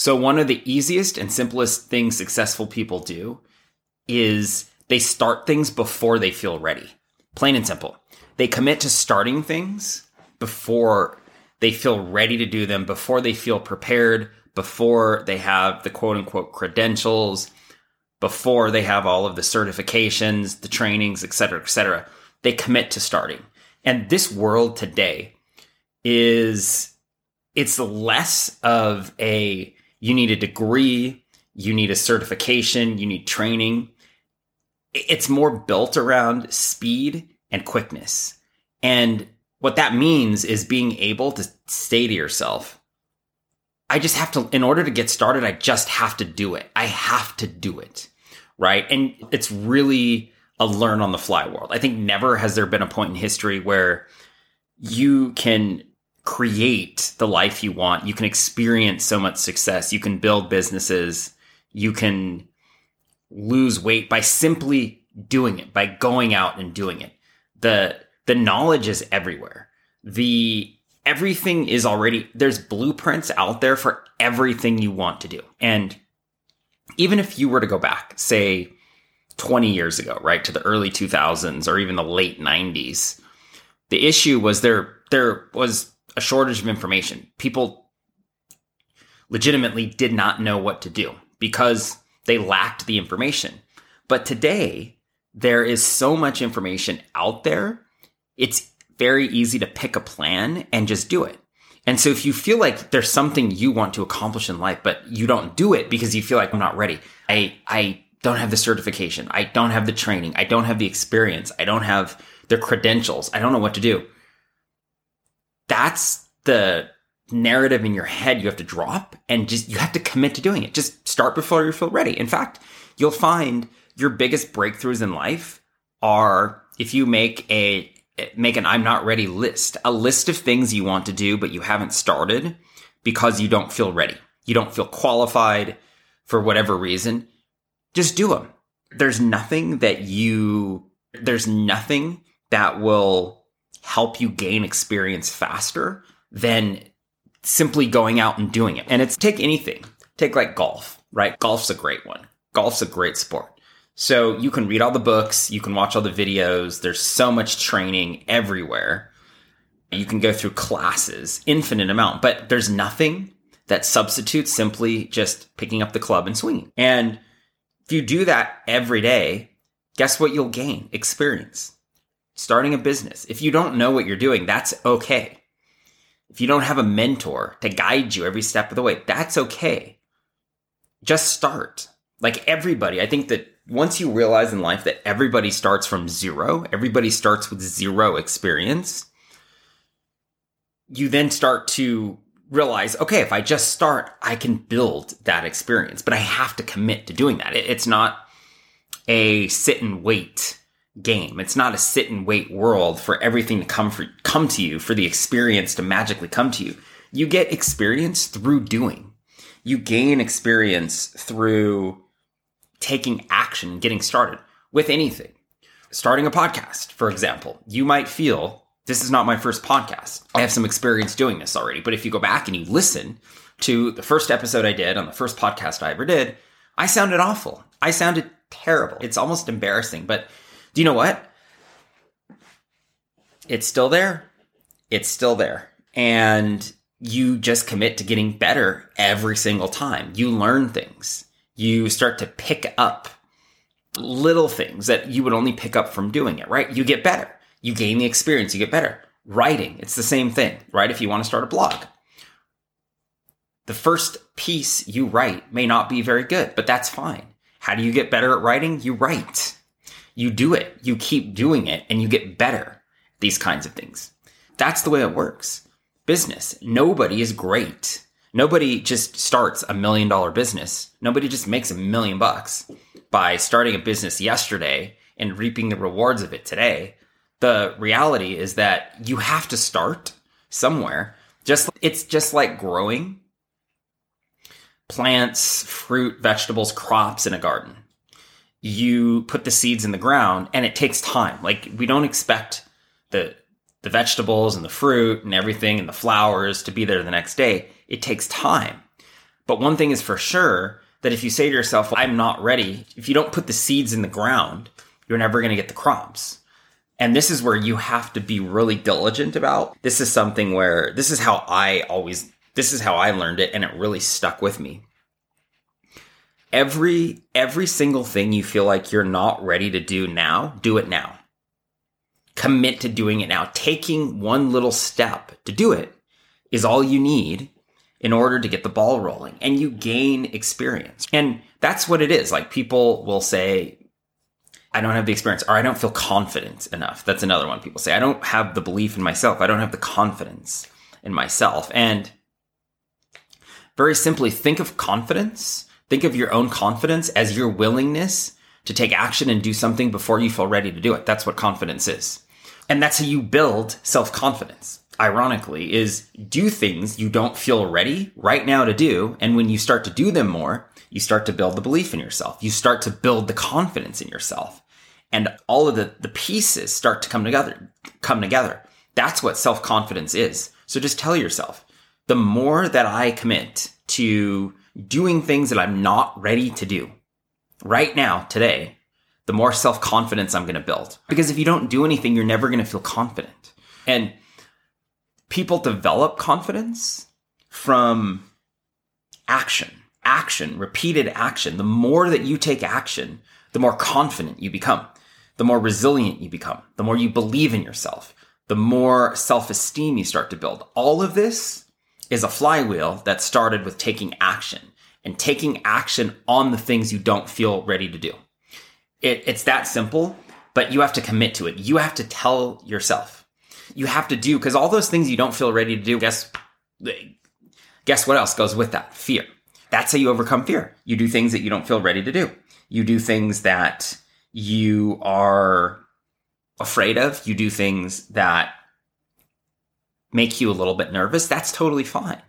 So, one of the easiest and simplest things successful people do is they start things before they feel ready. Plain and simple. They commit to starting things before they feel ready to do them, before they feel prepared, before they have the quote unquote credentials, before they have all of the certifications, the trainings, et cetera, et cetera. They commit to starting. And this world today is, it's less of a, you need a degree, you need a certification, you need training. It's more built around speed and quickness. And what that means is being able to say to yourself, I just have to, in order to get started, I just have to do it. I have to do it. Right. And it's really a learn on the fly world. I think never has there been a point in history where you can create the life you want. You can experience so much success. You can build businesses. You can lose weight by simply doing it, by going out and doing it. The the knowledge is everywhere. The everything is already there's blueprints out there for everything you want to do. And even if you were to go back, say 20 years ago, right, to the early 2000s or even the late 90s, the issue was there there was a shortage of information. People legitimately did not know what to do because they lacked the information. But today, there is so much information out there it's very easy to pick a plan and just do it. And so if you feel like there's something you want to accomplish in life, but you don't do it because you feel like I'm not ready. I, I don't have the certification. I don't have the training. I don't have the experience. I don't have the credentials. I don't know what to do. That's the narrative in your head you have to drop and just, you have to commit to doing it. Just start before you feel ready. In fact, you'll find your biggest breakthroughs in life are if you make a make an I'm not ready list, a list of things you want to do, but you haven't started because you don't feel ready. You don't feel qualified for whatever reason. Just do them. There's nothing that you, there's nothing that will help you gain experience faster than simply going out and doing it. And it's take anything, take like golf, right? Golf's a great one. Golf's a great sport. So you can read all the books, you can watch all the videos. There's so much training everywhere. You can go through classes, infinite amount, but there's nothing that substitutes simply just picking up the club and swinging. And if you do that every day, guess what you'll gain? Experience. Starting a business. If you don't know what you're doing, that's okay. If you don't have a mentor to guide you every step of the way, that's okay. Just start. Like everybody, I think that once you realize in life that everybody starts from zero, everybody starts with zero experience, you then start to realize, okay, if I just start, I can build that experience, but I have to commit to doing that. It's not a sit and wait game. It's not a sit and wait world for everything to come for, come to you, for the experience to magically come to you. You get experience through doing. You gain experience through taking action, getting started with anything. Starting a podcast, for example, you might feel this is not my first podcast. I have some experience doing this already. But if you go back and you listen to the first episode I did on the first podcast I ever did, I sounded awful. I sounded terrible. It's almost embarrassing. But do you know what? It's still there. It's still there. And you just commit to getting better every single time. You learn things you start to pick up little things that you would only pick up from doing it, right? You get better. You gain the experience, you get better. Writing, it's the same thing, right? If you want to start a blog, the first piece you write may not be very good, but that's fine. How do you get better at writing? You write. You do it. You keep doing it and you get better. These kinds of things. That's the way it works. Business. Nobody is great Nobody just starts a million dollar business. Nobody just makes a million bucks by starting a business yesterday and reaping the rewards of it today. The reality is that you have to start somewhere. Just it's just like growing plants, fruit, vegetables, crops in a garden. You put the seeds in the ground and it takes time. Like we don't expect the the vegetables and the fruit and everything and the flowers to be there the next day it takes time. But one thing is for sure that if you say to yourself, I'm not ready, if you don't put the seeds in the ground, you're never going to get the crops. And this is where you have to be really diligent about. This is something where this is how I always, this is how I learned it and it really stuck with me. Every, every single thing you feel like you're not ready to do now, do it now. Commit to doing it now. Taking one little step to do it is all you need in order to get the ball rolling and you gain experience. And that's what it is. Like people will say, I don't have the experience or I don't feel confident enough. That's another one people say. I don't have the belief in myself. I don't have the confidence in myself. And very simply, think of confidence. Think of your own confidence as your willingness to take action and do something before you feel ready to do it. That's what confidence is. And that's how you build self confidence ironically, is do things you don't feel ready right now to do. And when you start to do them more, you start to build the belief in yourself. You start to build the confidence in yourself. And all of the, the pieces start to come together, come together. That's what self confidence is. So just tell yourself, the more that I commit to doing things that I'm not ready to do right now, today, the more self confidence I'm going to build. Because if you don't do anything, you're never going to feel confident. And people develop confidence from action, action, repeated action. The more that you take action, the more confident you become, the more resilient you become, the more you believe in yourself, the more self esteem you start to build. All of this is a flywheel that started with taking action and taking action on the things you don't feel ready to do. It, it's that simple, but you have to commit to it. You have to tell yourself, you have to do because all those things you don't feel ready to do, guess guess what else goes with that? Fear. That's how you overcome fear. You do things that you don't feel ready to do. You do things that you are afraid of. You do things that make you a little bit nervous. That's totally fine.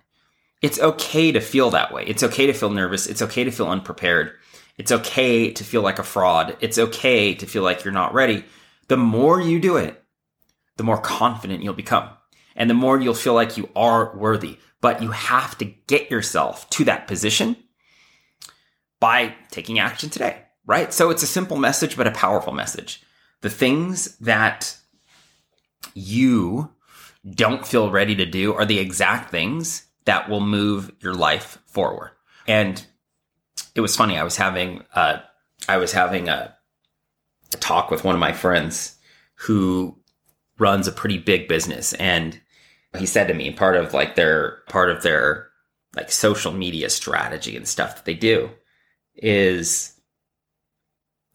It's okay to feel that way. It's okay to feel nervous. It's okay to feel unprepared. It's okay to feel like a fraud. It's okay to feel like you're not ready. The more you do it, the more confident you'll become and the more you'll feel like you are worthy. But you have to get yourself to that position by taking action today, right? So it's a simple message, but a powerful message. The things that you don't feel ready to do are the exact things that will move your life forward. And it was funny. I was having, uh, I was having a, a talk with one of my friends who runs a pretty big business and he said to me part of like their part of their like social media strategy and stuff that they do is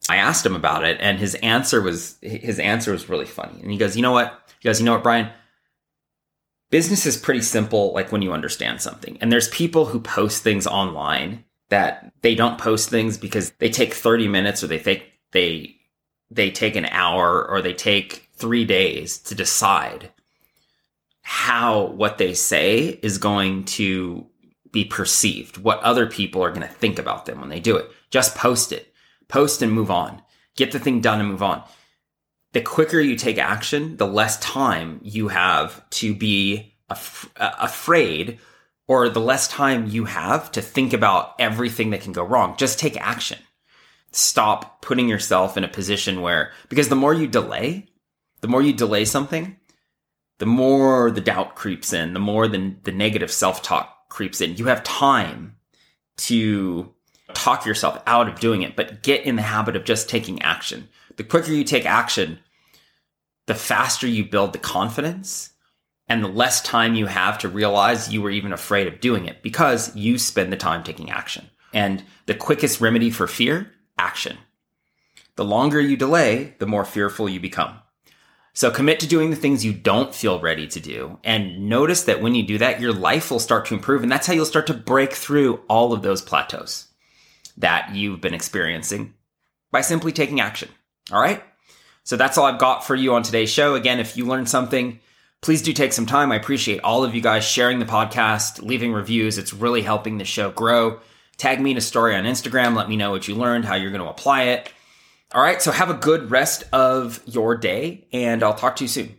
I asked him about it and his answer was his answer was really funny. And he goes, "You know what?" He goes, "You know what, Brian? Business is pretty simple like when you understand something. And there's people who post things online that they don't post things because they take 30 minutes or they think they they take an hour or they take three days to decide how what they say is going to be perceived, what other people are going to think about them when they do it. Just post it, post and move on, get the thing done and move on. The quicker you take action, the less time you have to be af- uh, afraid or the less time you have to think about everything that can go wrong. Just take action stop putting yourself in a position where, because the more you delay, the more you delay something, the more the doubt creeps in, the more the, the negative self talk creeps in. You have time to talk yourself out of doing it, but get in the habit of just taking action. The quicker you take action, the faster you build the confidence and the less time you have to realize you were even afraid of doing it because you spend the time taking action. And the quickest remedy for fear action. The longer you delay, the more fearful you become. So commit to doing the things you don't feel ready to do. And notice that when you do that, your life will start to improve. And that's how you'll start to break through all of those plateaus that you've been experiencing by simply taking action. All right. So that's all I've got for you on today's show. Again, if you learned something, please do take some time. I appreciate all of you guys sharing the podcast, leaving reviews. It's really helping the show grow. Tag me in a story on Instagram. Let me know what you learned, how you're going to apply it. All right. So have a good rest of your day, and I'll talk to you soon.